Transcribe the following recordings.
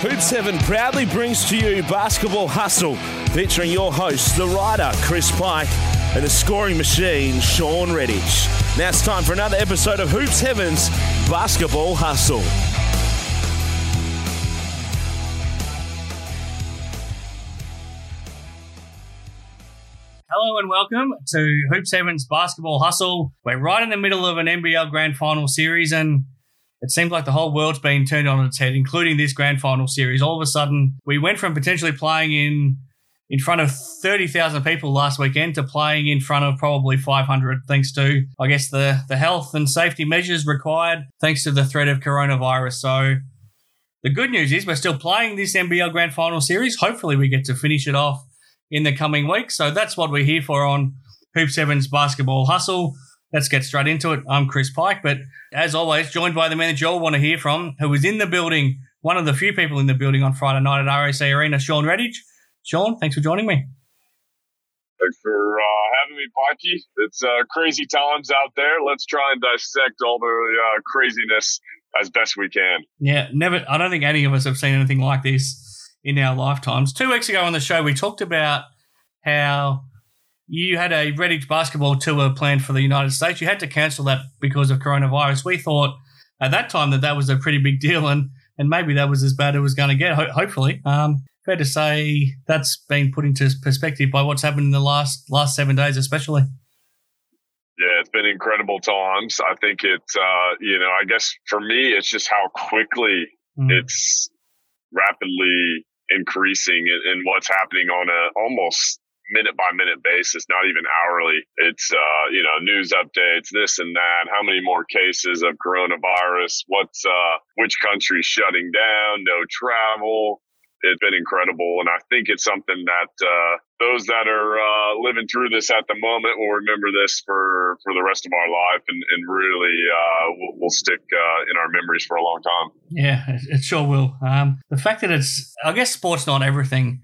Hoops Heaven proudly brings to you Basketball Hustle, featuring your host, the writer, Chris Pike, and the scoring machine, Sean Redhage. Now it's time for another episode of Hoops Heaven's Basketball Hustle. Hello and welcome to Hoops Heaven's Basketball Hustle. We're right in the middle of an NBL Grand Final series, and it seems like the whole world's been turned on its head, including this Grand Final series. All of a sudden, we went from potentially playing in in front of 30,000 people last weekend to playing in front of probably 500 thanks to I guess the the health and safety measures required thanks to the threat of coronavirus. So the good news is we're still playing this NBL Grand Final series. Hopefully we get to finish it off in the coming weeks. So that's what we're here for on Hoops Heaven's Basketball Hustle. Let's get straight into it. I'm Chris Pike, but as always, joined by the man that you all want to hear from, who was in the building, one of the few people in the building on Friday night at RAC Arena, Sean Redhage. Sean, thanks for joining me. Thanks for uh, having me, Pikey. It's uh, crazy times out there. Let's try and dissect all the uh, craziness as best we can. Yeah, never. I don't think any of us have seen anything like this in our lifetimes. Two weeks ago on the show, we talked about how you had a Redhage basketball tour planned for the United States. You had to cancel that because of coronavirus. We thought at that time that that was a pretty big deal, and and maybe that was as bad as it was going to get. Ho- hopefully, um, fair to say that's been put into perspective by what's happened in the last last seven days, especially. Yeah, it's been incredible times. I think it's, uh, you know, I guess for me, it's just how quickly mm. it's rapidly increasing in, in what's happening on a almost minute by minute basis, not even hourly. It's, uh, you know, news updates, this and that. How many more cases of coronavirus? What's, uh, which country's shutting down? No travel it's been incredible. And I think it's something that uh, those that are uh, living through this at the moment will remember this for, for the rest of our life and, and really uh, will, will stick uh, in our memories for a long time. Yeah, it sure will. Um, the fact that it's, I guess sport's not everything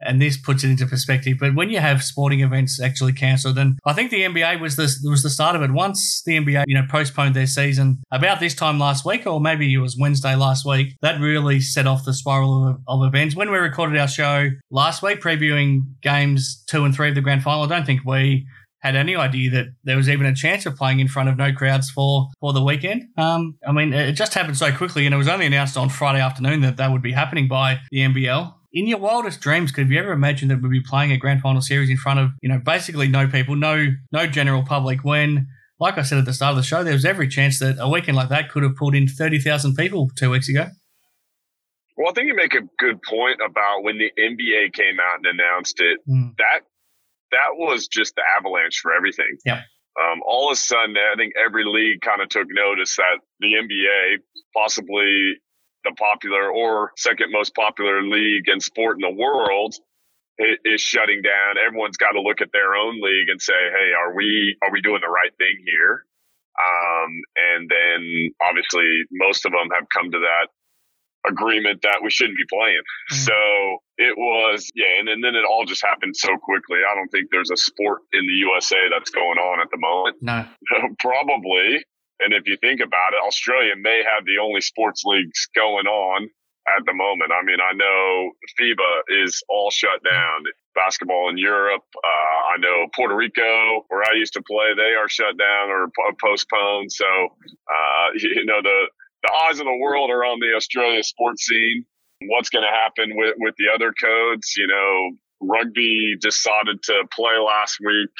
and this puts it into perspective. But when you have sporting events actually cancelled, and I think the NBA was the was the start of it. Once the NBA you know postponed their season about this time last week, or maybe it was Wednesday last week, that really set off the spiral of, of events. When we recorded our show last week, previewing games two and three of the grand final, I don't think we had any idea that there was even a chance of playing in front of no crowds for for the weekend. Um, I mean, it just happened so quickly, and it was only announced on Friday afternoon that that would be happening by the NBL in your wildest dreams, could you ever imagine that we'd be playing a grand final series in front of, you know, basically no people, no no general public when like I said at the start of the show, there was every chance that a weekend like that could have pulled in 30,000 people two weeks ago. Well, I think you make a good point about when the NBA came out and announced it. Mm. That that was just the avalanche for everything. Yeah. Um, all of a sudden, I think every league kind of took notice that the NBA, possibly the popular or second most popular league and sport in the world is shutting down. Everyone's got to look at their own league and say, "Hey, are we are we doing the right thing here?" Um, and then obviously most of them have come to that agreement that we shouldn't be playing. Mm. So it was, yeah, and, and then it all just happened so quickly. I don't think there's a sport in the USA that's going on at the moment. No, probably and if you think about it, Australia may have the only sports leagues going on at the moment. I mean, I know FIBA is all shut down. Basketball in Europe, uh, I know Puerto Rico, where I used to play, they are shut down or postponed. So, uh, you know, the, the eyes of the world are on the Australia sports scene. What's going to happen with, with the other codes? You know, rugby decided to play last week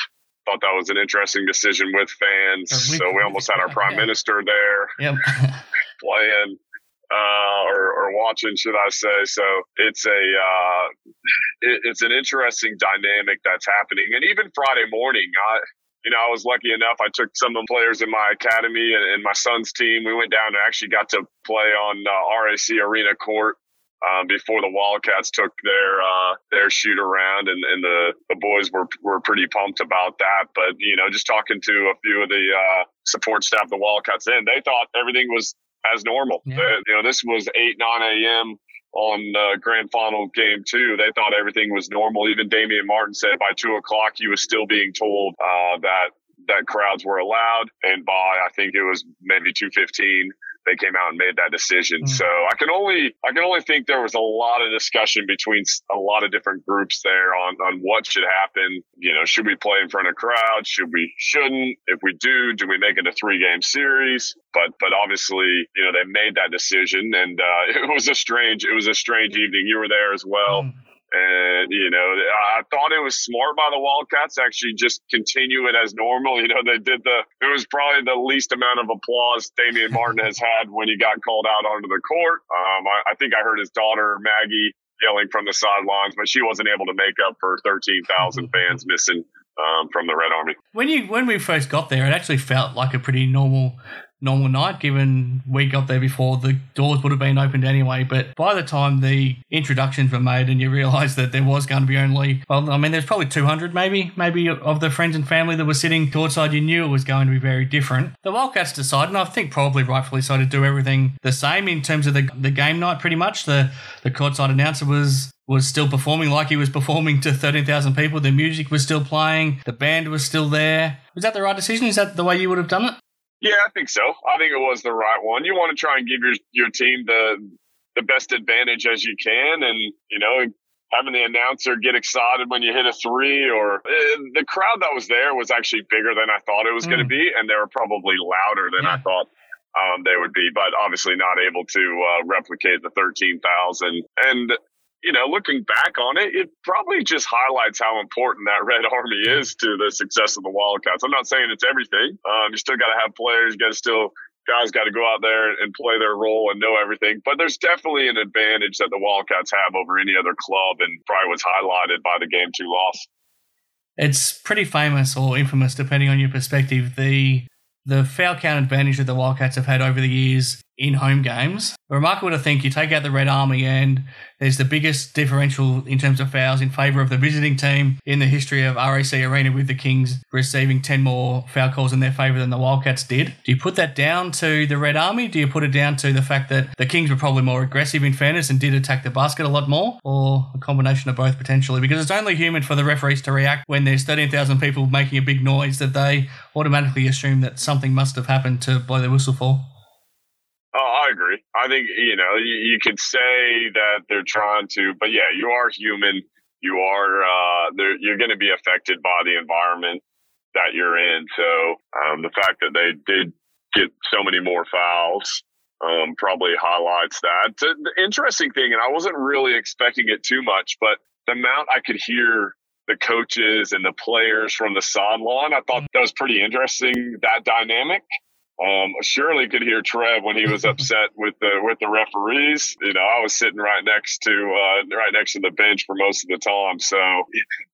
thought that was an interesting decision with fans. so we almost had our prime yeah. minister there yep. playing uh, or, or, watching, should I say? So it's a uh, it, it's an interesting dynamic that's happening. And even Friday morning, I you know I was lucky enough. I took some of the players in my academy and, and my son's team. We went down and actually got to play on uh, RAC Arena court um, before the Wildcats took their uh, their shoot around, and, and the, the boys were were pretty pumped about that. But you know, just talking to a few of the uh, support staff, the Wildcats, then they thought everything was as normal. Yeah. They, you know, this was eight nine a.m. on uh, grand final game two. They thought everything was normal. Even Damian Martin said by two o'clock he was still being told uh, that that crowds were allowed, and by I think it was maybe two fifteen they came out and made that decision. Mm. So I can only I can only think there was a lot of discussion between a lot of different groups there on on what should happen. You know, should we play in front of crowds? Should we shouldn't? If we do, do we make it a three game series? But but obviously, you know, they made that decision, and uh, it was a strange it was a strange evening. You were there as well. Mm. And, you know, I thought it was smart by the Wildcats actually just continue it as normal. You know, they did the, it was probably the least amount of applause Damian Martin has had when he got called out onto the court. Um, I, I think I heard his daughter, Maggie, yelling from the sidelines, but she wasn't able to make up for 13,000 fans missing um, from the Red Army. When you when we first got there, it actually felt like a pretty normal normal night, given we got there before the doors would have been opened anyway. But by the time the introductions were made and you realised that there was going to be only, well, I mean, there's probably 200 maybe, maybe of the friends and family that were sitting courtside, you knew it was going to be very different. The Wildcats decided, and I think probably rightfully so, to do everything the same in terms of the, the game night pretty much. The, the courtside announcer was was still performing like he was performing to 13,000 people. The music was still playing. The band was still there. Was that the right decision? Is that the way you would have done it? Yeah, I think so. I think it was the right one. You want to try and give your your team the the best advantage as you can, and you know, having the announcer get excited when you hit a three, or uh, the crowd that was there was actually bigger than I thought it was mm. going to be, and they were probably louder than yeah. I thought um, they would be, but obviously not able to uh, replicate the thirteen thousand. And you know, looking back on it, it probably just highlights how important that Red Army is to the success of the Wildcats. I'm not saying it's everything. Um, you still got to have players. You got to still guys got to go out there and play their role and know everything. But there's definitely an advantage that the Wildcats have over any other club, and probably was highlighted by the game two loss. It's pretty famous or infamous, depending on your perspective. The the foul count advantage that the Wildcats have had over the years in home games. Remarkable to think you take out the Red Army and there's the biggest differential in terms of fouls in favour of the visiting team in the history of RAC Arena with the Kings receiving 10 more foul calls in their favour than the Wildcats did. Do you put that down to the Red Army? Do you put it down to the fact that the Kings were probably more aggressive in fairness and did attack the basket a lot more? Or a combination of both potentially? Because it's only human for the referees to react when there's 13,000 people making a big noise that they automatically assume that something must have happened to blow their whistle for. Oh, I agree. I think you know you, you could say that they're trying to, but yeah, you are human. You are uh, you're going to be affected by the environment that you're in. So um, the fact that they did get so many more fouls um, probably highlights that. The, the interesting thing, and I wasn't really expecting it too much, but the amount I could hear the coaches and the players from the sideline, I thought that was pretty interesting. That dynamic. Um, surely could hear Trev when he was upset with the with the referees. You know, I was sitting right next to uh, right next to the bench for most of the time. So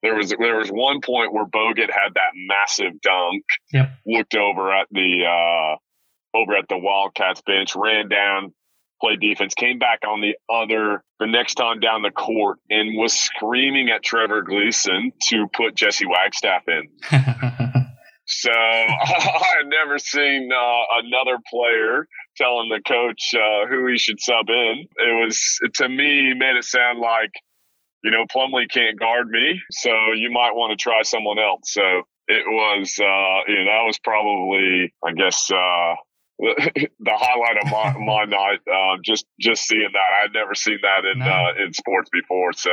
there was there was one point where Bogut had that massive dunk. Yep. Looked over at the uh, over at the Wildcats bench, ran down, played defense, came back on the other the next time down the court, and was screaming at Trevor Gleeson to put Jesse Wagstaff in. So I had never seen uh, another player telling the coach uh, who he should sub in. It was to me made it sound like, you know, Plumlee can't guard me, so you might want to try someone else. So it was, uh, you know, that was probably, I guess, uh, the highlight of my, my night. Uh, just just seeing that, I'd never seen that in no. uh, in sports before. So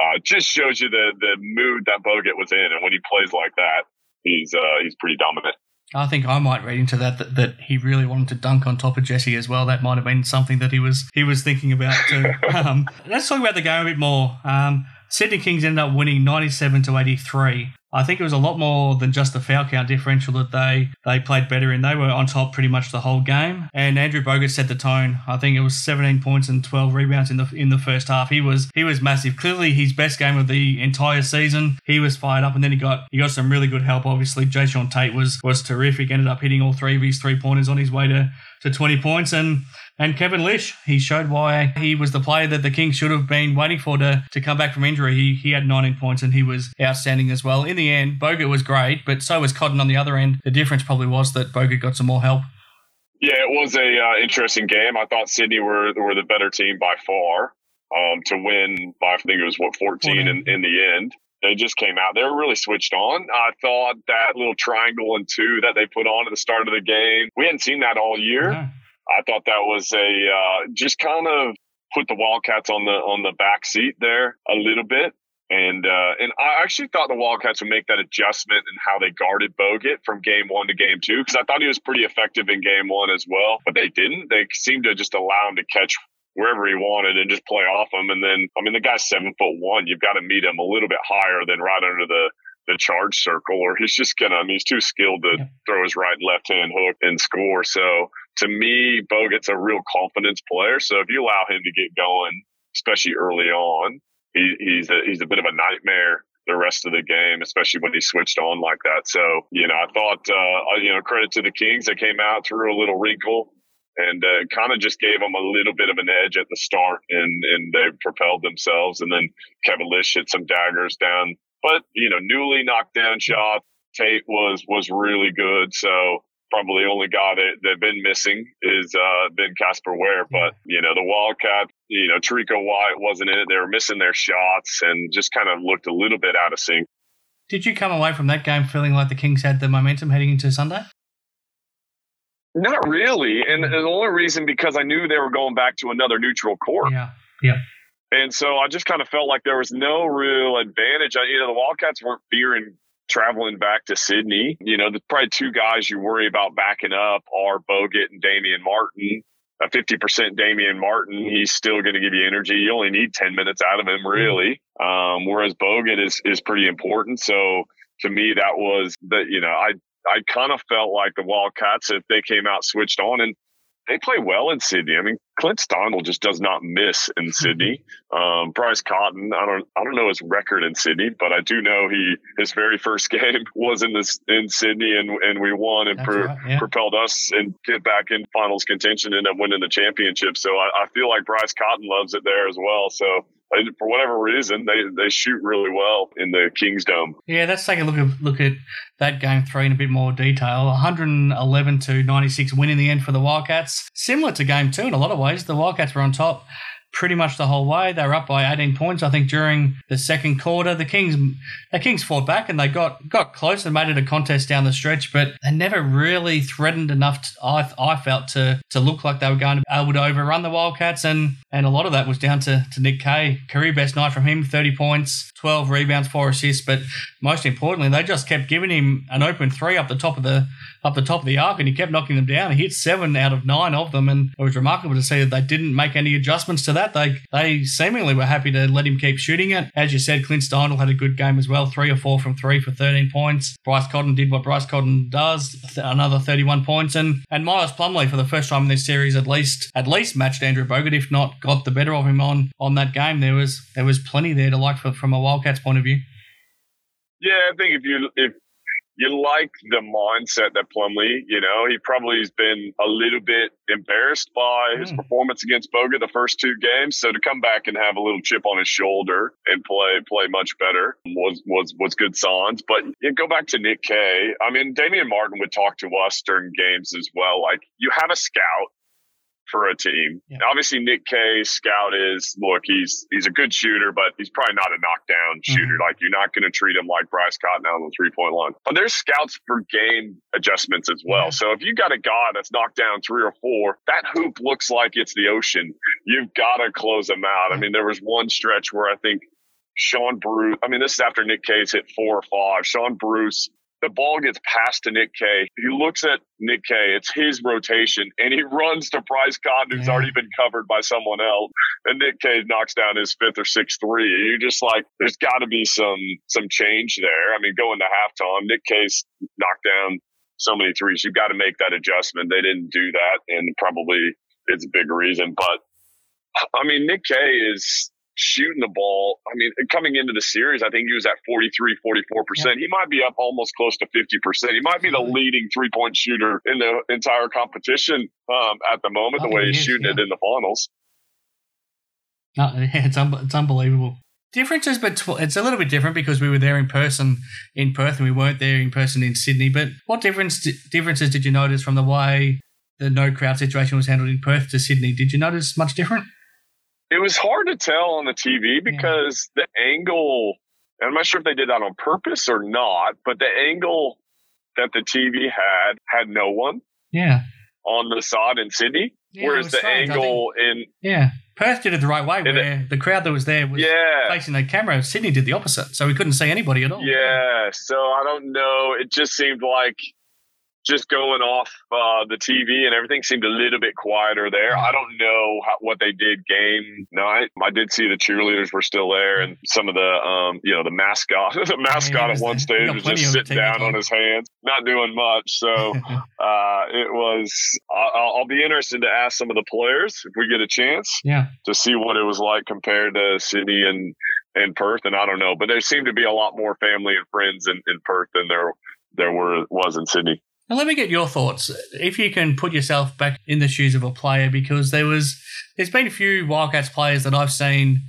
uh, just shows you the the mood that Bogut was in, and when he plays like that, he's uh, he's pretty dominant. I think I might read into that, that that he really wanted to dunk on top of Jesse as well. That might have been something that he was he was thinking about too. um, let's talk about the game a bit more. Um, Sydney Kings ended up winning 97 to 83. I think it was a lot more than just the foul count differential that they they played better in. They were on top pretty much the whole game, and Andrew Bogut set the tone. I think it was 17 points and 12 rebounds in the in the first half. He was he was massive. Clearly, his best game of the entire season. He was fired up, and then he got he got some really good help. Obviously, Jae'Sean Tate was was terrific. Ended up hitting all three of his three pointers on his way to to 20 points and and Kevin Lisch, he showed why he was the player that the Kings should have been waiting for to, to come back from injury. He, he had 19 points and he was outstanding as well. In the end, Bogut was great, but so was Cotton on the other end. The difference probably was that Bogut got some more help. Yeah, it was a uh, interesting game. I thought Sydney were were the better team by far um, to win by I think it was what 14 in, in the end. They just came out. They were really switched on. I thought that little triangle and two that they put on at the start of the game, we hadn't seen that all year. Yeah I thought that was a uh, just kind of put the Wildcats on the on the back seat there a little bit. And uh, and I actually thought the Wildcats would make that adjustment in how they guarded Bogut from game one to game two because I thought he was pretty effective in game one as well, but they didn't. They seemed to just allow him to catch wherever he wanted and just play off him. And then I mean the guy's seven foot one. You've got to meet him a little bit higher than right under the the charge circle, or he's just gonna. I mean, he's too skilled to throw his right and left hand hook and score. So to me, Bogut's a real confidence player. So if you allow him to get going, especially early on, he, he's a, he's a bit of a nightmare the rest of the game, especially when he switched on like that. So, you know, I thought, uh, you know, credit to the Kings. They came out, threw a little wrinkle and uh, kind of just gave them a little bit of an edge at the start and, and they propelled themselves. And then Kevin Lisch hit some daggers down, but, you know, Newley knocked down shot. Tate was, was really good. So, probably the only guy that they've been missing is uh, been Casper Ware. But you know, the Wildcat, you know, Terrico White wasn't in it. They were missing their shots and just kind of looked a little bit out of sync. Did you come away from that game feeling like the Kings had the momentum heading into Sunday? Not really, and the only reason because I knew they were going back to another neutral court. Yeah, yeah. And so I just kind of felt like there was no real advantage. You know, the Wildcats weren't fearing traveling back to Sydney. You know, the probably two guys you worry about backing up are Bogut and Damian Martin. A 50% Damian Martin, he's still going to give you energy. You only need 10 minutes out of him, really. Um, whereas Bogut is, is pretty important. So to me, that was that, you know, I, I kind of felt like the Wildcats, if they came out switched on and they play well in Sydney. I mean, Clint Steindl just does not miss in Sydney. Um, Bryce Cotton, I don't, I don't know his record in Sydney, but I do know he his very first game was in this in Sydney, and and we won and pro, right, yeah. propelled us and get back in finals contention, and end up winning the championship. So I, I feel like Bryce Cotton loves it there as well. So for whatever reason, they, they shoot really well in the Kings Dome. Yeah, let's take a look at look at that game three in a bit more detail. 111 to 96 win in the end for the Wildcats. Similar to game two in a lot of ways. The Wildcats were on top pretty much the whole way. They were up by 18 points, I think, during the second quarter. The Kings, the Kings fought back and they got got close and made it a contest down the stretch, but they never really threatened enough. To, I I felt to to look like they were going to be able to overrun the Wildcats, and and a lot of that was down to to Nick Kay. Career best night from him, 30 points, 12 rebounds, four assists, but most importantly, they just kept giving him an open three up the top of the up the top of the arc, and he kept knocking them down. He hit seven out of nine of them, and it was remarkable to see that they didn't make any adjustments to that. They they seemingly were happy to let him keep shooting it. As you said, Clint Steindl had a good game as well, three or four from three for 13 points. Bryce Cotton did what Bryce Cotton does, another 31 points, and and Miles Plumlee for the first time in this series at least at least matched Andrew Bogut, if not got the better of him on on that game. There was there was plenty there to like for, from a Wildcats point of view. Yeah, I think if you if you like the mindset that Plumlee, you know, he probably has been a little bit embarrassed by his mm. performance against Bogut the first two games. So to come back and have a little chip on his shoulder and play play much better was was was good signs. But you go back to Nick Kay. I mean, Damian Martin would talk to us during games as well. Like you have a scout for a team. Yeah. Obviously, Nick Kay scout is look, he's he's a good shooter, but he's probably not a knockdown mm-hmm. shooter. Like you're not going to treat him like Bryce Cotton on the three point line. But there's scouts for game adjustments as well. Yeah. So if you got a guy that's knocked down three or four, that hoop looks like it's the ocean. You've got to close them out. I mean, there was one stretch where I think Sean Bruce. I mean, this is after Nick Kay's hit four or five. Sean Bruce the ball gets passed to Nick Kay. He looks at Nick Kay. It's his rotation, and he runs to Bryce Cotton, who's yeah. already been covered by someone else. And Nick Kay knocks down his fifth or sixth three. And you're just like, there's got to be some some change there. I mean, going to halftime, Nick Kay's knocked down so many threes. You've got to make that adjustment. They didn't do that, and probably it's a big reason. But I mean, Nick Kay is shooting the ball. I mean, coming into the series, I think he was at 43, 44%. Yeah. He might be up almost close to 50%. He might be the leading three point shooter in the entire competition um, at the moment, oh, the way he's shooting yeah. it in the finals. No, it's, un- it's unbelievable. Differences, but it's a little bit different because we were there in person in Perth and we weren't there in person in Sydney. But what difference differences did you notice from the way the no crowd situation was handled in Perth to Sydney? Did you notice much different? It was hard to tell on the TV because yeah. the angle, I'm not sure if they did that on purpose or not, but the angle that the TV had had no one. Yeah. On the side in Sydney. Yeah, Whereas the strange. Angle in Yeah, Perth did it the right way, where the crowd that was there was yeah, facing the camera. Sydney did the opposite, so we couldn't see anybody at all. yeah. So I don't know. It just seemed like just going off uh, the TV and everything seemed a little bit quieter there. I don't know how, what they did game night. I did see the cheerleaders were still there, and some of the um, you know the mascot, the mascot at one stage was just sitting down on his hands, not doing much. So uh, it was. I'll, I'll be interested to ask some of the players if we get a chance yeah, to see what it was like compared to Sydney and and Perth. And I don't know, but there seemed to be a lot more family and friends in, in Perth than there there were was in Sydney. Now, let me get your thoughts. If you can put yourself back in the shoes of a player, because there was, there's been a few Wildcats players that I've seen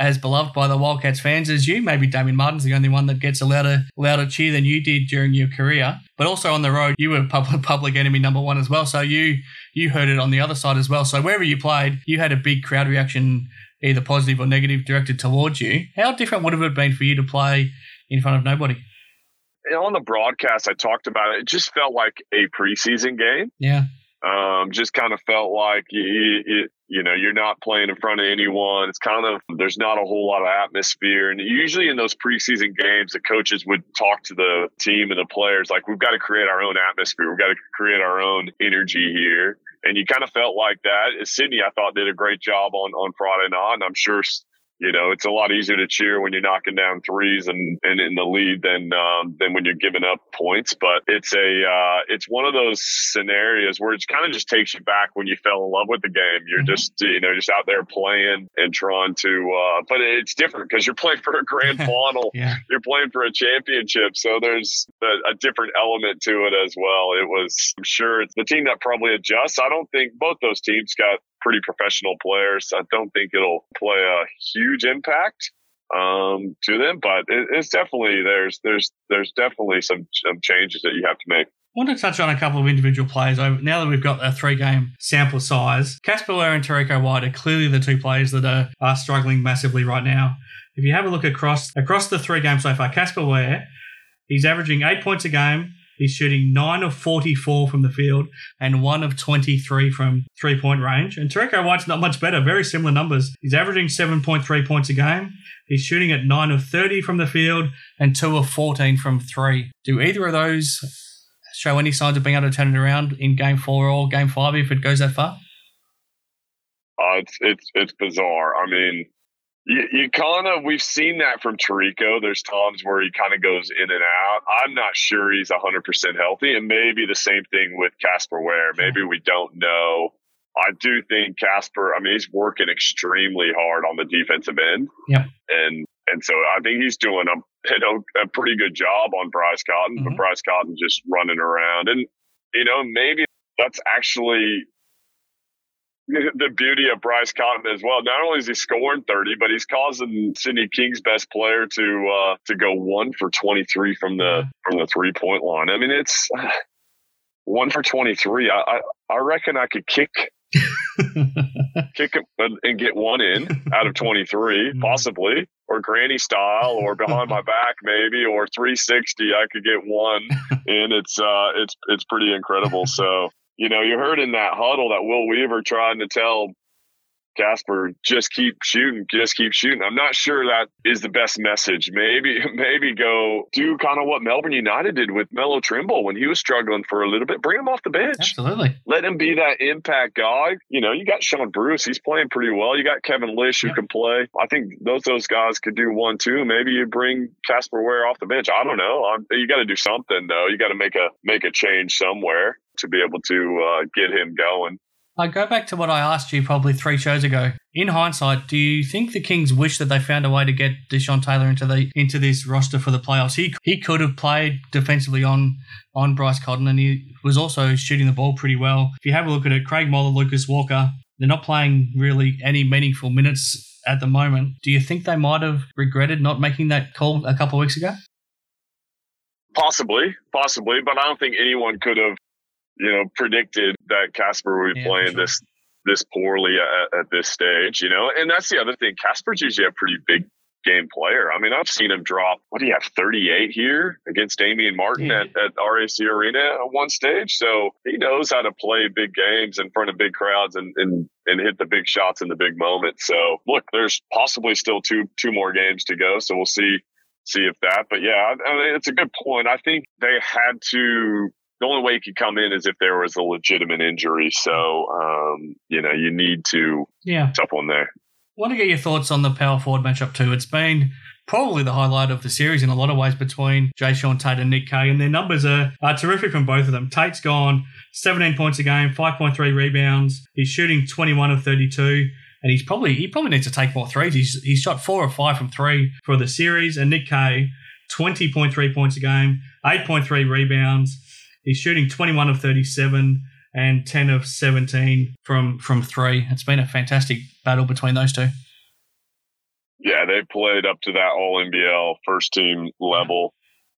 as beloved by the Wildcats fans as you. Maybe Damian Martin's the only one that gets a louder, louder cheer than you did during your career. But also on the road, you were public, public enemy number one as well. So you you heard it on the other side as well. So wherever you played, you had a big crowd reaction, either positive or negative, directed towards you. How different would it have been for you to play in front of nobody? On the broadcast, I talked about it. It just felt like a preseason game. Yeah, Um, just kind of felt like you, you, you know you're not playing in front of anyone. It's kind of there's not a whole lot of atmosphere, and usually in those preseason games, the coaches would talk to the team and the players like we've got to create our own atmosphere. We've got to create our own energy here, and you kind of felt like that. Sydney, I thought, did a great job on on Friday night, and I'm sure you know, it's a lot easier to cheer when you're knocking down threes and, and in the lead than um, than when you're giving up points. But it's a uh, it's one of those scenarios where it kind of just takes you back when you fell in love with the game. You're Mhm. just you know just out there playing and trying to. Uh, but it's different because you're playing for a grand final. yeah. You're playing for a championship, so there's a, a different element to it as well. It was, I'm sure, it's the team that probably adjusts. I don't think both those teams got pretty professional players. I don't think it'll play a huge impact um, to them, but it, it's definitely there's there's there's definitely some some changes that you have to make. I want to touch on a couple of individual players. Now that we've got a three game sample size, Casper and Terrico White are clearly the two players that are, are struggling massively right now. If you have a look across across the three games so far, Casper Ware, he's averaging eight points a game. He's shooting nine of 44 from the field and one of 23 from three point range. And Terrico White's not much better, very similar numbers. He's averaging 7.3 points a game. He's shooting at nine of 30 from the field and two of 14 from three. Do either of those show any signs of being able to turn it around in game four or game five if it goes that far? Uh, it's it's it's bizarre. I mean, you, you kind of we've seen that from Terrico. There's times where he kind of goes in and out. I'm not sure he's 100 percent healthy, and maybe the same thing with Casper Ware. Maybe we don't know. I do think Casper. I mean, he's working extremely hard on the defensive end. Yep. And and so I think he's doing a you know a pretty good job on Bryce Cotton, but Mhm. Bryce Cotton just running around, and you know maybe that's actually the beauty of Bryce Cotton as well. Not only is he scoring 30, but he's causing Sydney King's best player to uh, to go one for 23 from the from the three point line. I mean, it's one for 23. I I, I reckon I could kick kick and- get one in out of 23, Mhm. possibly, or granny style, or behind my back maybe, or 360. I could get one in. It's uh, it's it's pretty incredible. So you know, you heard in that huddle that Will Weaver trying to tell Casper just keep shooting, just keep shooting. I'm not sure that is the best message. Maybe maybe go do kind of what Melbourne United did with Melo Trimble when he was struggling for a little bit. Bring him off the bench Absolutely. let him be that impact guy. You know, you got Sean Bruce, he's playing pretty well. You got Kevin Lisch who Yeah. can play. I think those those guys could do one too. Maybe you bring Casper Ware off the bench. I don't know. i you got to do something though. You got to make a make a change somewhere to be able to uh, get him going. I go back to what I asked you probably three shows ago. In hindsight, do you think the Kings wish that they found a way to get Deshaun Taylor into the into this roster for the playoffs? He he could have played defensively on on Bryce Cotton, and he was also shooting the ball pretty well. If you have a look at it, Craig Moller, Lucas Walker, they're not playing really any meaningful minutes at the moment. Do you think they might have regretted not making that call a couple of weeks ago? Possibly, possibly, but I don't think anyone could have, you know, predicted that Casper would be Yeah, playing sure. this this poorly at, at this stage. You know, and that's the other thing. Casper's usually a pretty big game player. I mean, I've seen him drop, what do you have, 38 here against Damian Martin yeah. at, at RAC Arena at one stage. So he knows how to play big games in front of big crowds and, and, and hit the big shots in the big moments. So look, there's possibly still two, two more games to go. So we'll see, see if that, but yeah, I mean, it's a good point. I think they had to the only way he could come in is if there was a legitimate injury. So, um, you know, you need to yeah someone there. I want to get your thoughts on the power forward matchup too. It's been probably the highlight of the series in a lot of ways between Jae'Sean Tate and Nick Kay, and their numbers are, are terrific from both of them. Tate's gone 17 points a game, 5.3 rebounds. He's shooting 21 of 32 and he's probably he probably needs to take more threes. He's he's shot four or five from three for the series. And Nick Kay, twenty point three points a game, eight point three rebounds, He's shooting 21 of 37 and 10 of 17 from from three. It's been a fantastic battle between those two. Yeah, they played up to that All NBL first team level.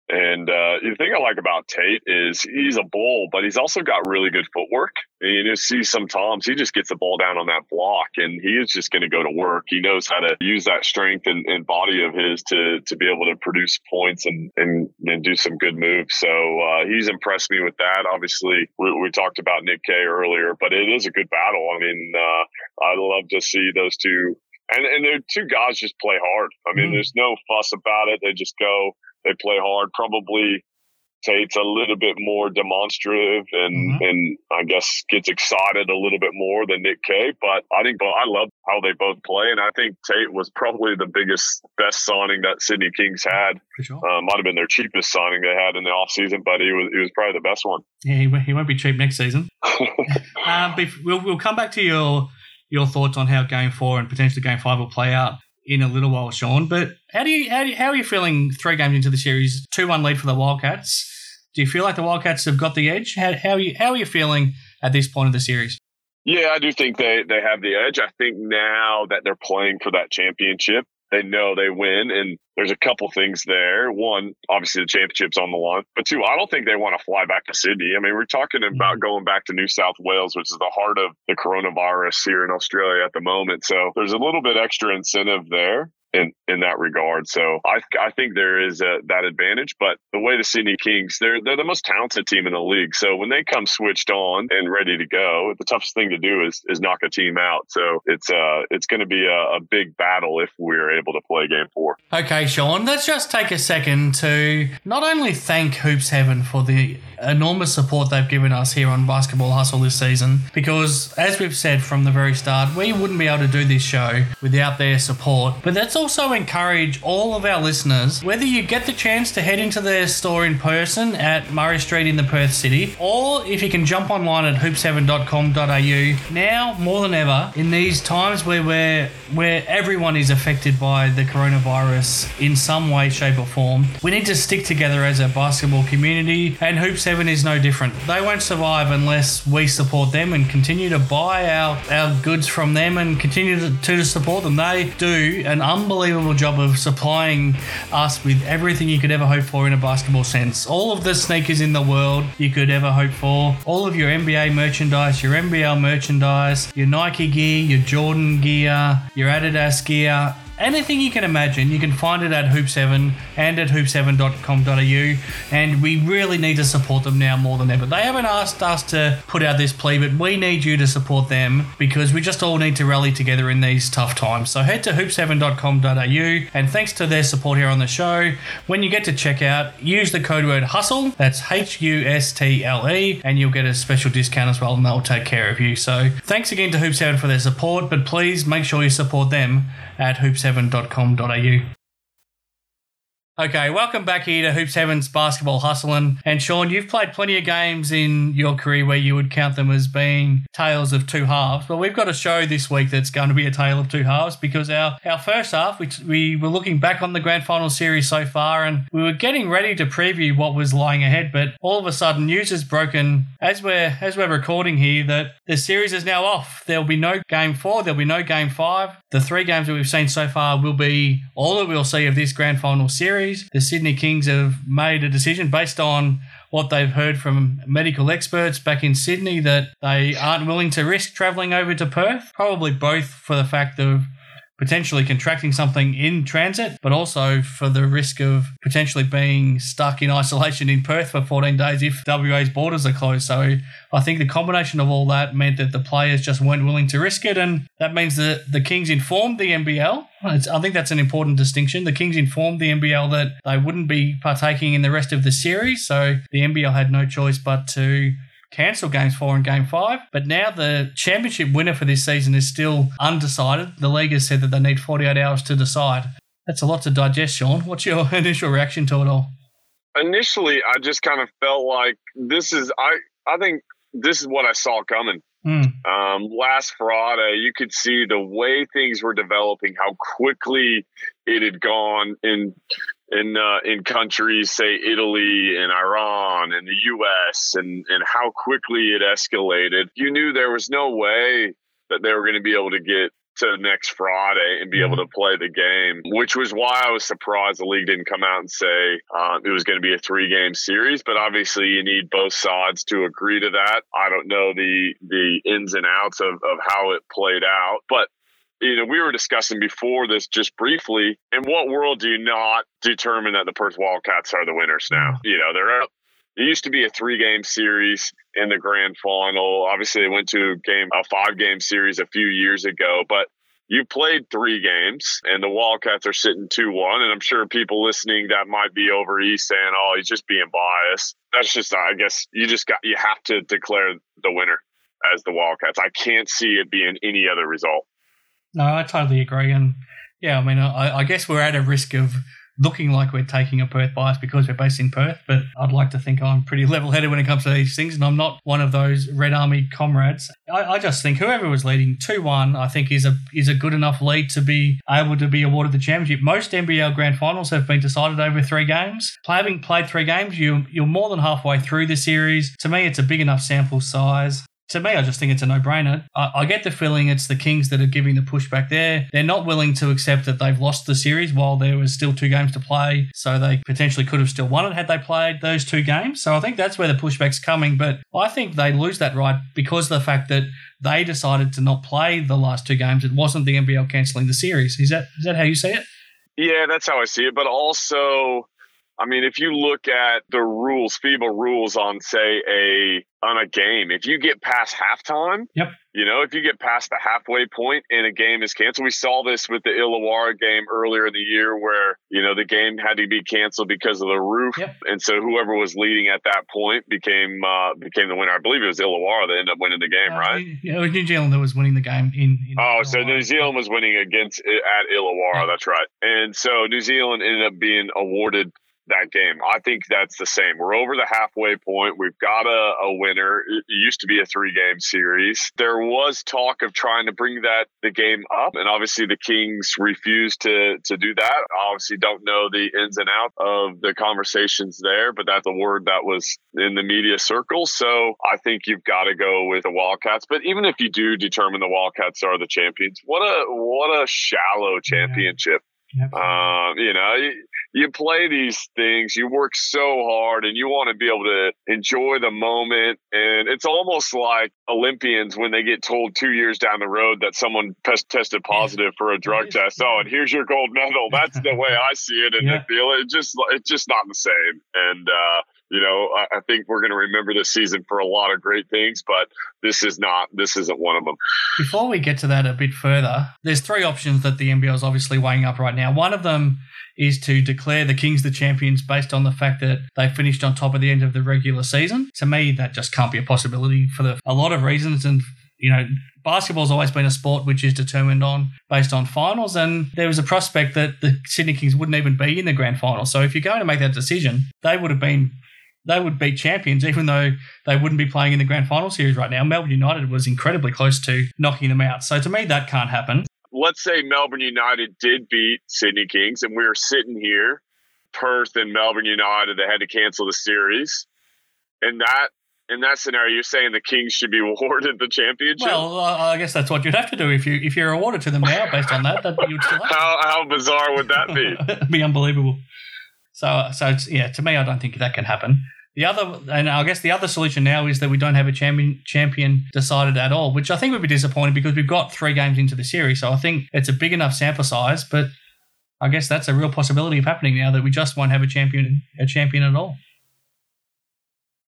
And uh, the thing I like about Tate is he's a bull, but he's also got really good footwork. And you know, see sometimes he just gets the ball down on that block, and he is just going to go to work. He knows how to use that strength and, and, body of his to to be able to produce points and and, and do some good moves. So uh, he's impressed me with that. Obviously, we, we, talked about Nick Kay earlier, but it is a good battle. I mean, uh, I love to see those two. And, and the two guys just play hard. I mean, mm. there's no fuss about it. They just go they play hard. Probably Tate's a little bit more demonstrative and mm-hmm. and I guess gets excited a little bit more than Nick Kay. But I think I love how they both play, and I think Tate was probably the biggest, best signing that Sydney Kings had. Sure. Uh, might have been their cheapest signing they had in the offseason, but he was he was probably the best one. Yeah, he, he won't be cheap next season. um, we'll we'll come back to your your thoughts on how Game Four and potentially Game Five will play out in a little while, Sean. But how do you how, do you, how are you feeling three games into the series? Two one lead for the Wildcats. Do you feel like the Wildcats have got the edge? How, how are you how are you feeling at this point of the series? Yeah, I do think they they have the edge. I think now that they're playing for that championship, they know they win. And there's a couple things there. One, obviously the championship's on the line, but two, I don't think they want to fly back to Sydney. I mean, we're talking about mm-hmm. going back to New South Wales, which is the heart of the coronavirus here in Australia at the moment. So there's a little bit extra incentive there in in that regard. So I I think there is a, that advantage. But the way the Sydney Kings, they're they're the most talented team in the league. So when they come switched on and ready to go, the toughest thing to do is is knock a team out. So it's uh it's going to be a, a big battle if we're able to play game four. Okay, Sean, let's just take a second to not only thank Hoops Heaven for the enormous support they've given us here on Basketball Hustle this season, because as we've said from the very start, we wouldn't be able to do this show without their support. But that's also encourage all of our listeners, whether you get the chance to head into their store in person at Murray Street in the Perth City, or if you can jump online at hoopsheaven.com.au, now more than ever, in these times where we're, where everyone is affected by the coronavirus in some way, shape, or form, we need to stick together as a basketball community, and Hoops Heaven is no different. They won't survive unless we support them and continue to buy our, our goods from them and continue to, to support them. They do an unbelievable unbelievable job of supplying us with everything you could ever hope for in a basketball sense. All of the sneakers in the world you could ever hope for, all of your NBA merchandise, your NBL merchandise, your Nike gear, your Jordan gear, your Adidas gear anything you can imagine, you can find it at Hoops Heaven and at hoopsheaven.com.au. And we really need to support them now more than ever. They haven't asked us to put out this plea, but we need you to support them because we just all need to rally together in these tough times. So head to hoopsheaven.com.au and thanks to their support here on the show, when you get to checkout, use the code word HUSTLE, that's H U S T L E, and you'll get a special discount as well, and they'll take care of you. So thanks again to Hoops Heaven for their support, but please make sure you support them at hoopsheaven.com.au. Okay, welcome back here to Hoops Heaven's Basketball Hustling. And Sean, you've played plenty of games in your career where you would count them as being tales of two halves. But we've got a show this week that's going to be a tale of two halves because our, our first half, which we were looking back on the grand final series so far and we were getting ready to preview what was lying ahead. But all of a sudden, news has broken as we're as we're recording here that the series is now off. There'll be no game four, there'll be no game five. The three games that we've seen so far will be all that we'll see of this grand final series The Sydney Kings have made a decision based on what they've heard from medical experts back in Sydney that they aren't willing to risk travelling over to Perth. Probably both for the fact of potentially contracting something in transit, but also for the risk of potentially being stuck in isolation in Perth for 14 days if WA's borders are closed. So I think the combination of all that meant that the players just weren't willing to risk it. And that means that the Kings informed the NBL. It's, I think that's an important distinction. The Kings informed the NBL that they wouldn't be partaking in the rest of the series. So the NBL had no choice but to cancel games four and game five. But now the championship winner for this season is still undecided. The league has said that they need 48 hours to decide. That's a lot to digest, Sean. What's your initial reaction to it all? Initially, I just kind of felt like this is I I think this is what I saw coming. Mm. Um, last Friday, you could see the way things were developing, how quickly it had gone in in uh, in countries, say Italy and Iran and the U.S. and and how quickly it escalated. You knew there was no way that they were going to be able to get to next Friday and be able to play the game, which was why I was surprised the league didn't come out and say uh, it was going to be a three game series. But obviously, you need both sides to agree to that. I don't know the the ins and outs of, of how it played out, but you know, we were discussing before this just briefly. In what world do you not determine that the Perth Wildcats are the winners now? Mm-hmm. You know, they're up. It used to be a three game series in the grand final. Obviously, they went to a game, a five game series a few years ago, but you played three games and the Wildcats are sitting 2 1. And I'm sure people listening that might be over east saying, oh, he's just being biased. That's just, I guess, you just got, you have to declare the winner as the Wildcats. I can't see it being any other result. No, I totally agree. And yeah, I mean, I, I guess we're at a risk of looking like we're taking a Perth bias because we're based in Perth, but I'd like to think I'm pretty level headed when it comes to these things, and I'm not one of those Red Army comrades. I, I just think whoever was leading 2 1, I think is a is a good enough lead to be able to be awarded the championship. Most NBL grand finals have been decided over three games. Having played three games, you, you're more than halfway through the series. To me, it's a big enough sample size to me, I just think it's a no-brainer. I, I, get the feeling it's the Kings that are giving the pushback there. They're not willing to accept that they've lost the series while there was still two games to play, so they potentially could have still won it had they played those two games. So I think that's where the pushback's coming. But I think they lose that right because of the fact that they decided to not play the last two games. It wasn't the NBL cancelling the series. Is that is that how you see it? Yeah, that's how I see it. But also, I mean, if you look at the rules, FIBA rules on, say, a on a game, if you get past halftime, yep. you know, if you get past the halfway point and a game is canceled, we saw this with the Illawarra game earlier in the year, where you know the game had to be canceled because of the roof, yep. and so whoever was leading at that point became uh, became the winner. I believe it was Illawarra that ended up winning the game, uh, right? Yeah, it was New Zealand that was winning the game in. in oh, Illawarra. so New Zealand was winning against at Illawarra. That's right, and so New Zealand ended up being awarded that game. I think that's the same. We're over the halfway point. We've got a, a winner. It used to be a three game series. There was talk of trying to bring that the game up, and obviously the Kings refused to to do that. I Obviously, don't know the ins and outs of the conversations there, but that's a word that was in the media circle. So I think you've got to go with the Wildcats. But even if you do determine the Wildcats are the champions, what a what a shallow championship. Yep. Um, you know, you, you play these things, you work so hard, and you want to be able to enjoy the moment. And it's almost like Olympians when they get told two years down the road that someone pes- tested positive for a drug test. Oh, and here's your gold medal. That's the way I see it and Yeah. feel it. Just it's just not the same. And uh, you know, I, I think we're going to remember this season for a lot of great things, but this is not. This isn't one of them. Before we get to that a bit further, there's three options that the NBL is obviously weighing up right now. One of them is to declare the Kings the champions based on the fact that they finished on top at the end of the regular season. To me, that just can't be a possibility for the, a lot of reasons. And, you know, basketball's always been a sport which is determined on based on finals. And there was a prospect that the Sydney Kings wouldn't even be in the grand final. So if you're going to make that decision, they would have been they would be champions, even though they wouldn't be playing in the grand final series right now. Melbourne United was incredibly close to knocking them out. So to me, that can't happen. let's say Melbourne United did beat Sydney Kings, and we were sitting here, Perth and Melbourne United, they had to cancel the series. In that in that scenario, you're saying the Kings should be awarded the championship? Well, I guess that's what you'd have to do if you if you're awarded to them now based on that. That you'd still how how bizarre would that be? It'd be unbelievable. So, so it's, yeah, to me, I don't think that can happen. The other, and I guess the other solution now is that we don't have a champion champion decided at all, which I think would be disappointing because we've got three games into the series. So I think it's a big enough sample size, but I guess that's a real possibility of happening now that we just won't have a champion a champion at all.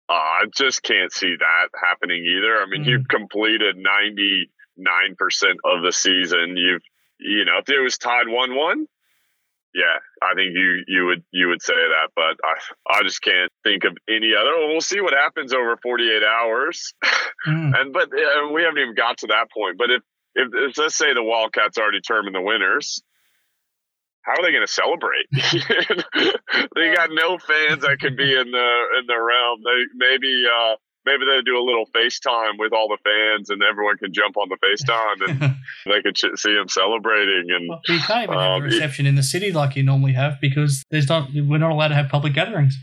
Uh, I just can't see that happening either. I mean, mm. you've completed ninety nine percent of the season. You've you know, if it was tied one one, yeah, I think you you would you would say that, but I I just can't think of any other. Well, we'll see what happens over 48 hours, mm. and but uh, we haven't even got to that point. But if, if if let's say the Wildcats already determined the winners, how are they going to celebrate? they got no fans that can be in the in the realm. They maybe uh, maybe they do a little FaceTime with all the fans, and everyone can jump on the FaceTime, and they could see them celebrating. And well, you can't even um, have a reception in the city like you normally have because there's not we're not allowed to have public gatherings.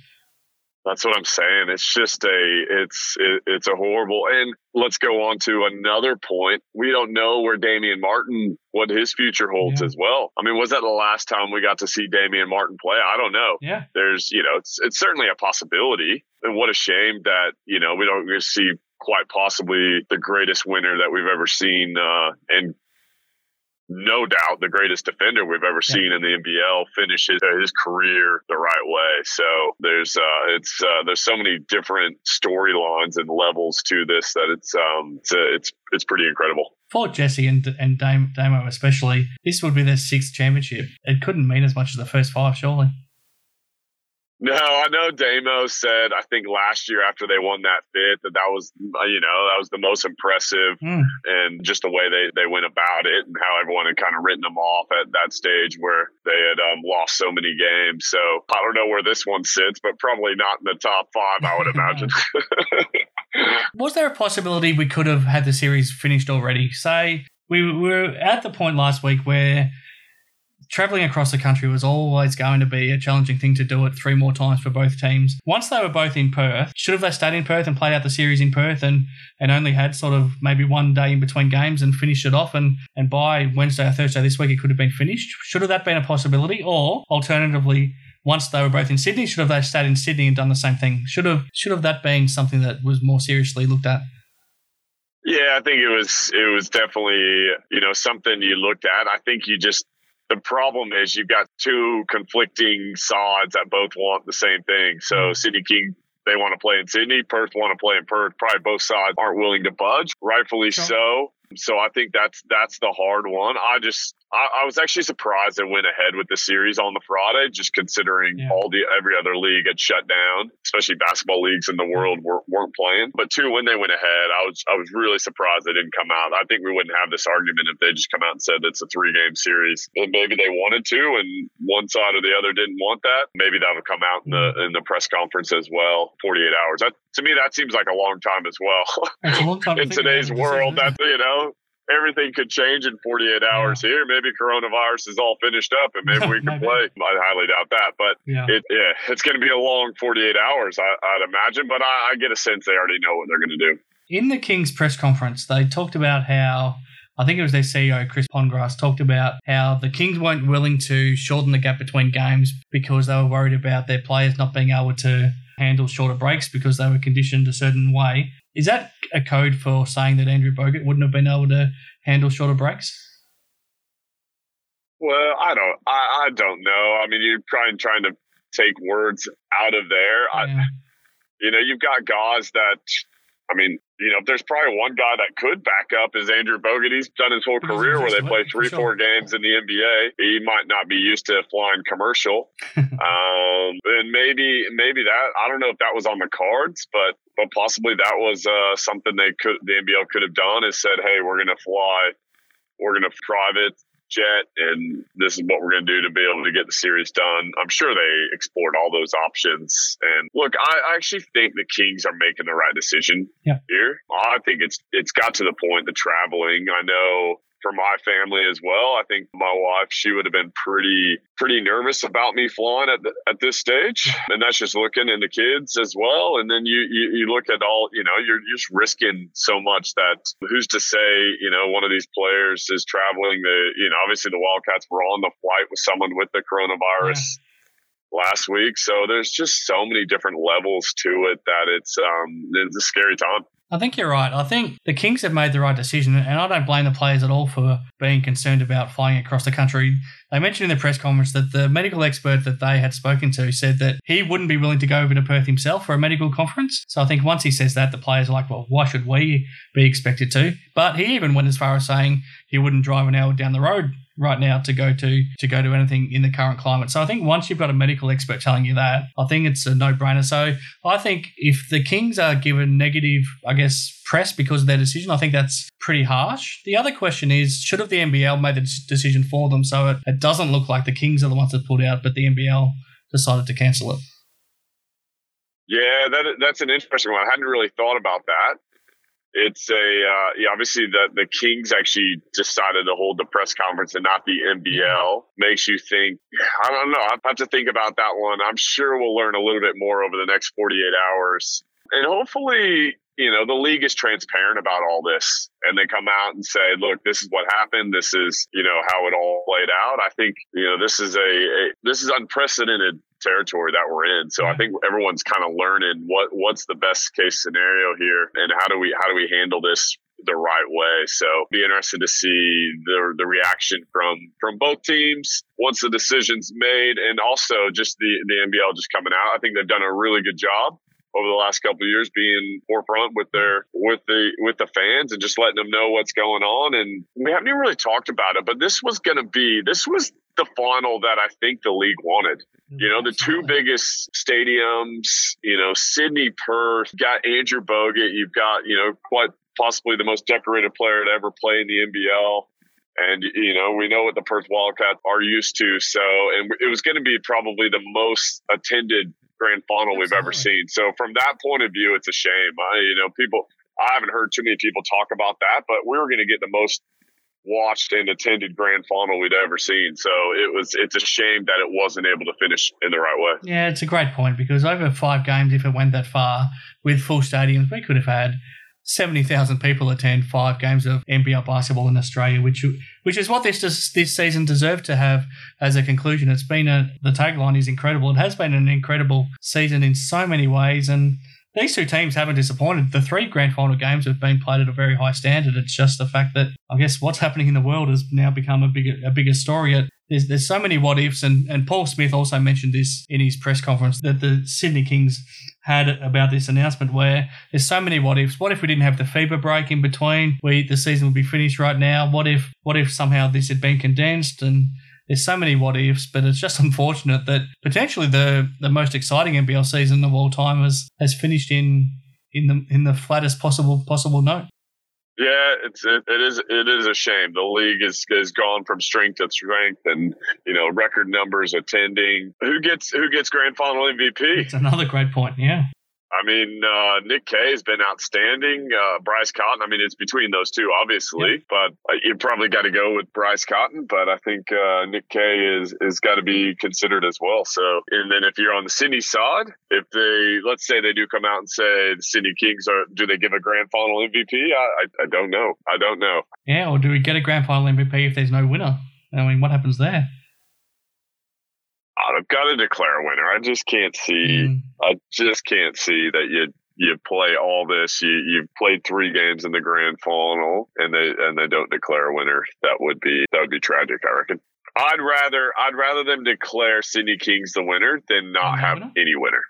That's what I'm saying. It's just a, it's, it, it's a horrible. And let's go on to another point. We don't know where Damian Martin, what his future holds yeah. as well. I mean, was that the last time we got to see Damian Martin play? I don't know. Yeah. There's, you know, it's, it's certainly a possibility. And what a shame that, you know, we don't see quite possibly the greatest winner that we've ever seen, uh, and no doubt the greatest defender we've ever seen in the NBL finish his, his, career the right way. So there's uh, it's uh, there's so many different storylines and levels to this that it's um it's uh, it's, it's pretty incredible. For Jesse and and Damo especially, this would be their sixth championship. It couldn't mean as much as the first five, surely. No, I know Damo said I think last year after they won that fifth that that was uh, you know that was the most impressive mm. and just the way they they went about it and how everyone had kind of written them off at that stage where they had um, lost so many games. So I don't know where this one sits, but probably not in the top five, I would imagine. was there a possibility we could have had the series finished already? Say we were at the point last week where traveling across the country was always going to be a challenging thing to do it three more times for both teams. Once they were both in Perth, should have they stayed in Perth and played out the series in Perth and, and only had sort of maybe one day in between games and finished it off and, and by Wednesday or Thursday this week it could have been finished? Should have that been a possibility? Or alternatively, once they were both in Sydney, should have they stayed in Sydney and done the same thing? Should have should have that been something that was more seriously looked at? Yeah, I think it was it was definitely you know something you looked at. I think you just the problem is you've got two conflicting sides that both want the same thing. So mm-hmm. Sydney King they want to play in Sydney. Perth want to play in Perth. Probably both sides aren't willing to budge. Rightfully so. So I think that's that's the hard one. I just I, I, was actually surprised they went ahead with the series on the Friday, just considering yeah. all the every other league had shut down, especially basketball leagues in the world were, weren't playing. But two, when they went ahead, I was I was really surprised they didn't come out. I think we wouldn't have this argument if they just come out and said it's a three game series. And maybe they wanted to, and one side or the other didn't want that. Maybe that would come out in the in the press conference as well. Forty eight hours. That to me that seems like a long time as well. in today's world, that you know everything could change in 48 hours yeah. here. Maybe coronavirus is all finished up and maybe we can play. I highly doubt that, but yeah, it, yeah it's going to be a long 48 hours, I, would imagine. But I, I get a sense they already know what they're going to do. In the Kings press conference, they talked about how I think it was their CEO, Chris Pongrass, talked about how the Kings weren't willing to shorten the gap between games because they were worried about their players not being able to handle shorter breaks because they were conditioned a certain way. Is that a code for saying that Andrew Bogut wouldn't have been able to handle shorter breaks? Well, I don't. I, I don't know. I mean, you're trying trying to take words out of there. Yeah. I, you know, you've got guys that. I mean, you know, there's probably one guy that could back up is Andrew Bogut. He's done his whole career where they play three, four games in the NBA. He might not be used to flying commercial. um, and maybe, maybe that, I don't know if that was on the cards, but, but possibly that was uh, something they could, the NBL could have done is said, hey, we're going to fly, we're going to private jet and this is what we're going to do to be able to get the series done. I'm sure they explored all those options. And look, I, I actually think the Kings are making the right decision yeah. here. I think it's it's got to the point the traveling. I know for my family as well. I think my wife, she would have been pretty, pretty nervous about me flying at the, at this stage. And that's just looking into kids as well. And then you, you, you look at all, you know, you're just risking so much that who's to say, you know, one of these players is traveling the, you know, obviously the Wildcats were on the flight with someone with the coronavirus. Yeah last week. So there's just so many different levels to it that it's um, it's a scary time. I think you're right. I think the Kings have made the right decision, and I don't blame the players at all for being concerned about flying across the country. They mentioned in the press conference that the medical expert that they had spoken to said that he wouldn't be willing to go over to Perth himself for a medical conference. So I think once he says that, the players are like, well, why should we be expected to? But he even went as far as saying he wouldn't drive an hour down the road right now to go to to go to anything in the current climate. So I think once you've got a medical expert telling you that, I think it's a no brainer. So I think if the Kings are given negative, I guess, press because of their decision, I think that's pretty harsh. The other question is, should have the NBL made the decision for them so it, it doesn't look like the Kings are the ones that pulled out, but the NBL decided to cancel it? Yeah, that that's an interesting one. I hadn't really thought about that it's a uh, yeah, obviously the the Kings actually decided to hold the press conference and not the NBL makes you think. I don't know. I have to think about that one. I'm sure we'll learn a little bit more over the next 48 hours, and hopefully. You know, the league is transparent about all this and they come out and say, look, this is what happened. This is, you know, how it all played out. I think, you know, this is a, a this is unprecedented territory that we're in. So I think everyone's kind of learning what what's the best case scenario here and how do we how do we handle this the right way. So be interested to see the the reaction from from both teams once the decision's made and also just the the NBL just coming out. I think they've done a really good job over the last couple of years being forefront with their with the with the fans and just letting them know what's going on and we haven't even really talked about it but this was going to be this was the final that I think the league wanted. You know, the two biggest stadiums, you know, Sydney, Perth, got Andrew Bogut, you've got, you know, quite possibly the most decorated player to ever play in the NBL. And, you know, we know what the Perth Wildcats are used to. So, and it was going to be probably the most attended grand final Absolutely. we've ever seen. So, from that point of view, it's a shame. I, you know, people, I haven't heard too many people talk about that, but we were going to get the most watched and attended grand final we'd ever seen. So it was it's a shame that it wasn't able to finish in the right way. Yeah, it's a great point because over five games, if it went that far with full stadiums, we could have had. 70,000 people attend five games of NBL basketball in Australia, which which is what this this season deserved to have as a conclusion. It's been a the tagline is incredible. It has been an incredible season in so many ways, and these two teams haven't disappointed. The three grand final games have been played at a very high standard. It's just the fact that I guess what's happening in the world has now become a bigger a bigger story. It, There's there's so many what ifs, and and Paul Smith also mentioned this in his press conference that the Sydney Kings had about this announcement where there's so many what ifs. What if we didn't have the FIBA break in between? We the season would be finished right now. What if what if somehow this had been condensed and there's so many what ifs, but it's just unfortunate that potentially the the most exciting NBL season of all time has has finished in in the in the flattest possible possible note. Yeah, it's it, it is it is a shame. The league is is gone from strength to strength, and you know record numbers attending. Who gets who gets grand final MVP? It's another great point. Yeah, I mean, uh, Nick Kay has been outstanding. Uh, Bryce Cotton, I mean, it's between those two, obviously, yep. but uh, you probably got to go with Bryce Cotton. But I think uh, Nick Kay is is got to be considered as well. So, and then if you're on the Sydney side, if they let's say they do come out and say the Sydney Kings are, do they give a grand final MVP? I, I, I don't know. I don't know. Yeah, or do we get a grand final MVP if there's no winner? I mean, what happens there? I've got to declare a winner. I just can't see. Mm. I just can't see that you you play all this. You you've played three games in the grand final, and they and they don't declare a winner. That would be that would be tragic. I reckon. I'd rather I'd rather them declare Sydney Kings the winner than not have any winner.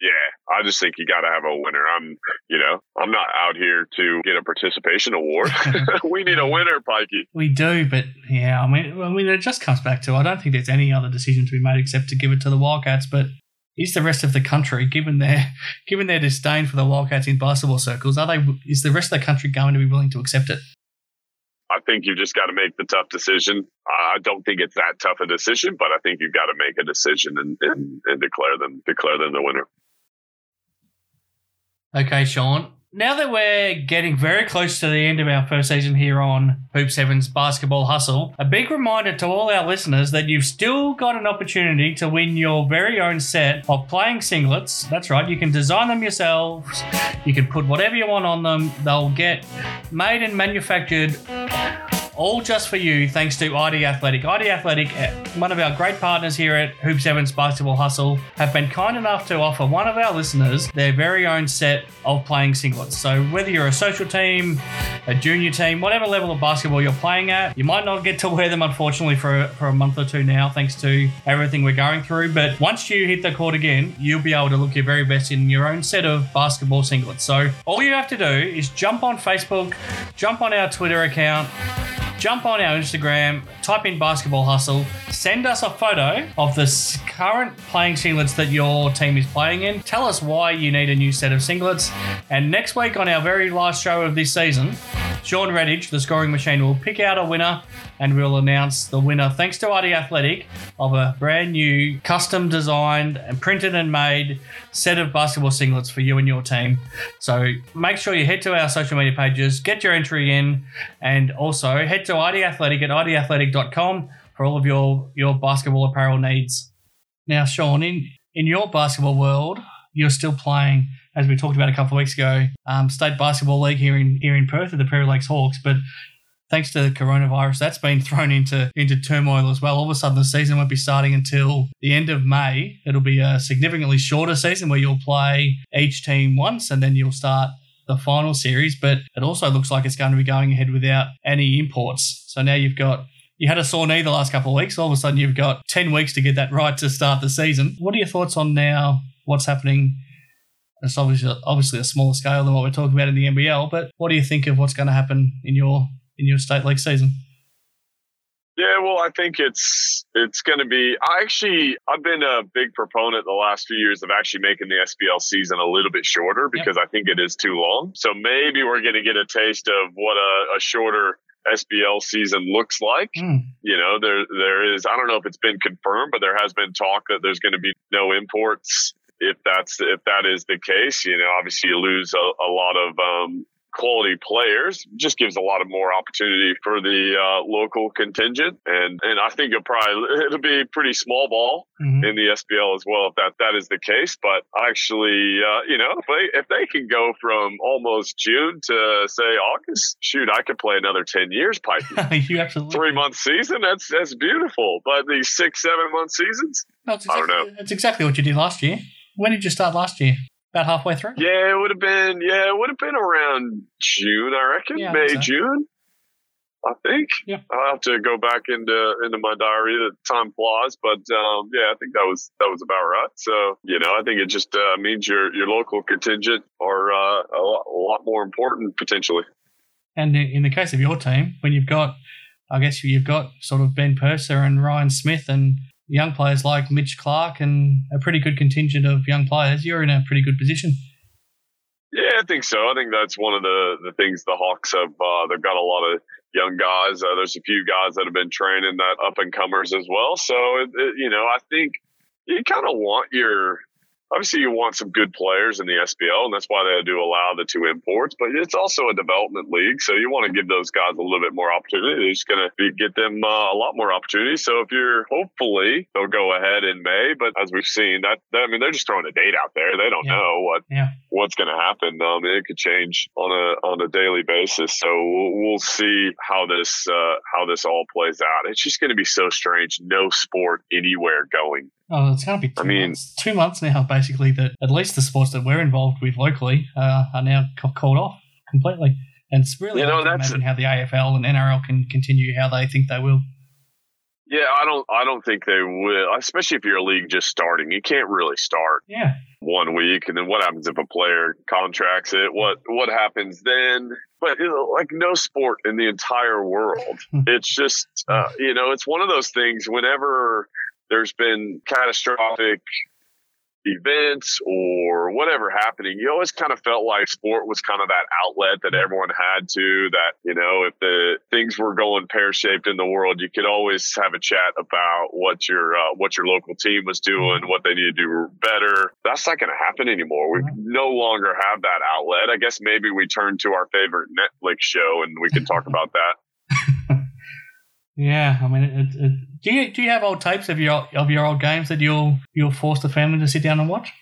Yeah, I just think you got to have a winner. I'm, you know, I'm not out here to get a participation award. we need a winner, Pikey. We do, but yeah, I mean, I mean, it just comes back to I don't think there's any other decision to be made except to give it to the Wildcats. But is the rest of the country, given their given their disdain for the Wildcats in basketball circles, are they? Is the rest of the country going to be willing to accept it? I think you've just got to make the tough decision. I don't think it's that tough a decision, but I think you've got to make a decision and, and, and declare them declare them the winner. Okay, Sean. Now that we're getting very close to the end of our first season here on Hoops Heaven's Basketball Hustle, a big reminder to all our listeners that you've still got an opportunity to win your very own set of playing singlets. That's right, you can design them yourselves, you can put whatever you want on them, they'll get made and manufactured all just for you, thanks to ID Athletic. ID Athletic, uh, one of our great partners here at Hoops Heaven's Basketball Hustle, have been kind enough to offer one of our listeners their very own set of playing singlets. So whether you're a social team, a junior team, whatever level of basketball you're playing at, you might not get to wear them unfortunately for for a month or two now, thanks to everything we're going through. But once you hit the court again, you'll be able to look your very best in your own set of basketball singlets. So all you have to do is jump on Facebook, jump on our Twitter account jump on our Instagram, type in basketball hustle, send us a photo of the current playing singlets that your team is playing in. Tell us why you need a new set of singlets. And next week on our very last show of this season, Sean Redhage, the scoring machine, will pick out a winner and we'll announce the winner, thanks to ID Athletic, of a brand new custom designed and printed and made set of basketball singlets for you and your team. So make sure you head to our social media pages, get your entry in, and also head to ID Athletic at idathletic.com for all of your, your basketball apparel needs. Now, Sean, in, in your basketball world, you're still playing, as we talked about a couple of weeks ago, um, state basketball league here in here in Perth at the Perry Lakes Hawks. But thanks to the coronavirus, that's been thrown into into turmoil as well. All of a sudden, the season won't be starting until the end of May. It'll be a significantly shorter season where you'll play each team once, and then you'll start the final series. But it also looks like it's going to be going ahead without any imports. So now you've got. You had a sore knee the last couple of weeks. All of a sudden, you've got 10 weeks to get that right to start the season. What are your thoughts on now what's happening it's obviously obviously a smaller scale than what we're talking about in the NBL, but what do you think of what's going to happen in your in your state league season? Yeah, well, I think it's it's going to be. I actually I've been a big proponent the last few years of actually making the SBL season a little bit shorter because yep. I think it is too long. So maybe we're going to get a taste of what a, a shorter SBL season looks like. Mm. You know, there there is. I don't know if it's been confirmed, but there has been talk that there's going to be no imports. If that's if that is the case, you know, obviously you lose a, a lot of um, quality players just gives a lot of more opportunity for the uh, local contingent. And and I think it'll probably it'll be pretty small ball mm-hmm. in the SBL as well if that that is the case. But actually uh, you know if they if they can go from almost June to say August shoot I could play another 10 years Pikey you absolutely three month season that's that's beautiful. But these six seven month seasons no, exactly, I don't know. that's exactly what you did last year. When did you start last year about halfway through? Yeah, it would have been. Yeah, it would have been around June, I reckon. Yeah, May, so. June. I think. Yeah. I'll have to go back into into my diary. The time flies, but um, yeah, I think that was that was about right. So you know, I think it just uh, means your your local contingent are uh, a, lot, a lot more important potentially. And in the case of your team, when you've got, I guess you've got sort of Ben Purser and Ryan Smith and young players like Mitch Clark and a pretty good contingent of young players, you're in a pretty good position. Yeah, I think so. I think that's one of the, the things the Hawks have. Uh, they've got a lot of young guys. Uh, there's a few guys that have been training that up and comers as well. So, it, it, you know, I think you kind of want your obviously you want some good players in the SBL, and that's why they do allow the two imports. But it's also a development league, so you want to give those guys a little bit more opportunity. It's going to get them uh, a lot more opportunity. So if you're hopefully they'll go ahead in May, but as we've seen, that, that I mean they're just throwing a date out there. They don't yeah. know what yeah. What's going to happen. Um, it could change on a on a daily basis. So we'll, we'll see how this uh, how this all plays out. It's just going to be so strange. No sport anywhere going Oh, it's going to be. Two I mean, months, two months now, basically. That at least the sports that we're involved with locally uh, are now called off completely, and it's really you know, hard to imagine how the AFL and NRL can continue how they think they will. Yeah, I don't. I don't think they will. Especially if you're a league just starting, you can't really start. Yeah. One week, and then what happens if a player contracts it? What What happens then? But you know, like no sport in the entire world, hmm. it's just uh, you know, it's one of those things. Whenever there's been catastrophic events or whatever happening, you always kind of felt like sport was kind of that outlet that mm-hmm. everyone had to. That you know, if the things were going pear shaped in the world, you could always have a chat about what your uh, what your local team was doing, mm-hmm. what they need to do better. That's not going to happen anymore. We mm-hmm. no longer have that outlet. I guess maybe we turn to our favorite Netflix show and we can talk about that. Yeah, I mean, it, it, do you do you have old tapes of your of your old games that you'll you'll force the family to sit down and watch?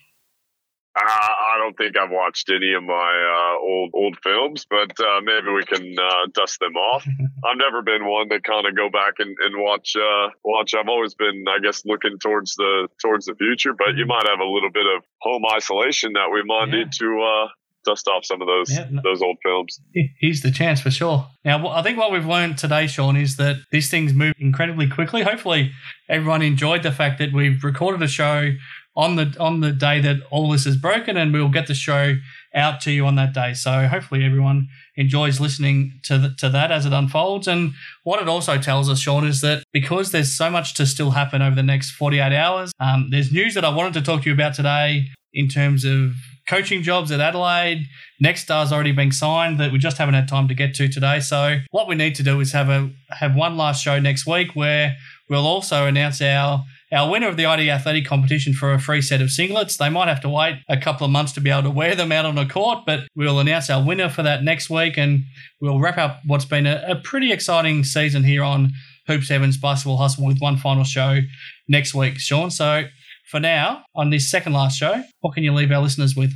Uh, I don't think I've watched any of my uh, old old films, but uh, maybe we can uh, dust them off. I've never been one to kind of go back and, and watch uh, watch. I've always been, I guess, looking towards the towards the future. But you might have a little bit of home isolation that we might yeah. need to uh, dust off some of those yeah, no, those old films. He's the chance for sure. Now, I think what we've learned today, Sean, is that these things move incredibly quickly. Hopefully, everyone enjoyed the fact that we've recorded a show on the on the day that all this is broken, and we'll get the show out to you on that day. So hopefully, everyone enjoys listening to the, to that as it unfolds. And what it also tells us, Sean, is that because there's so much to still happen over the next 48 hours, um, there's news that I wanted to talk to you about today in terms of coaching jobs at Adelaide. Next star's already been signed that we just haven't had time to get to today. So what we need to do is have a have one last show next week where we'll also announce our our winner of the ID Athletic competition for a free set of singlets. They might have to wait a couple of months to be able to wear them out on a court, but we'll announce our winner for that next week and we'll wrap up what's been a, a pretty exciting season here on Hoops Heaven's Basketball Hustle with one final show next week, Sean. So for now, on this second last show, what can you leave our listeners with?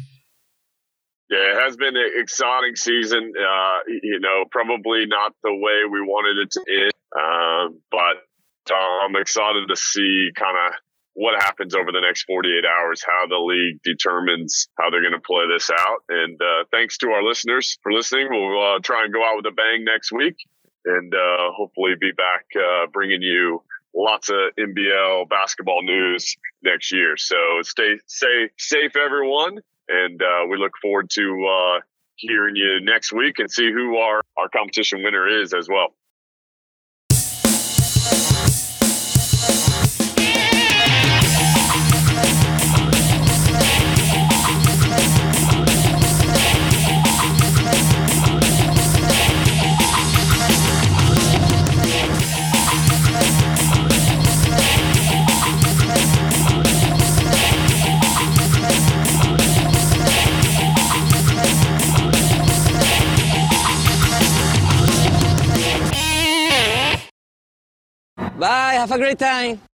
Yeah, it has been an exciting season. Uh, you know, probably not the way we wanted it to end, uh, but uh, I'm excited to see kind of what happens over the next 48 hours, how the league determines how they're going to play this out. And uh, thanks to our listeners for listening. We'll uh, try and go out with a bang next week and uh, hopefully be back bringing you lots of NBL basketball news next year. So stay, stay safe, everyone. And uh, we look forward to uh, hearing you next week and see who our, our competition winner is as well. Bye, have a great time.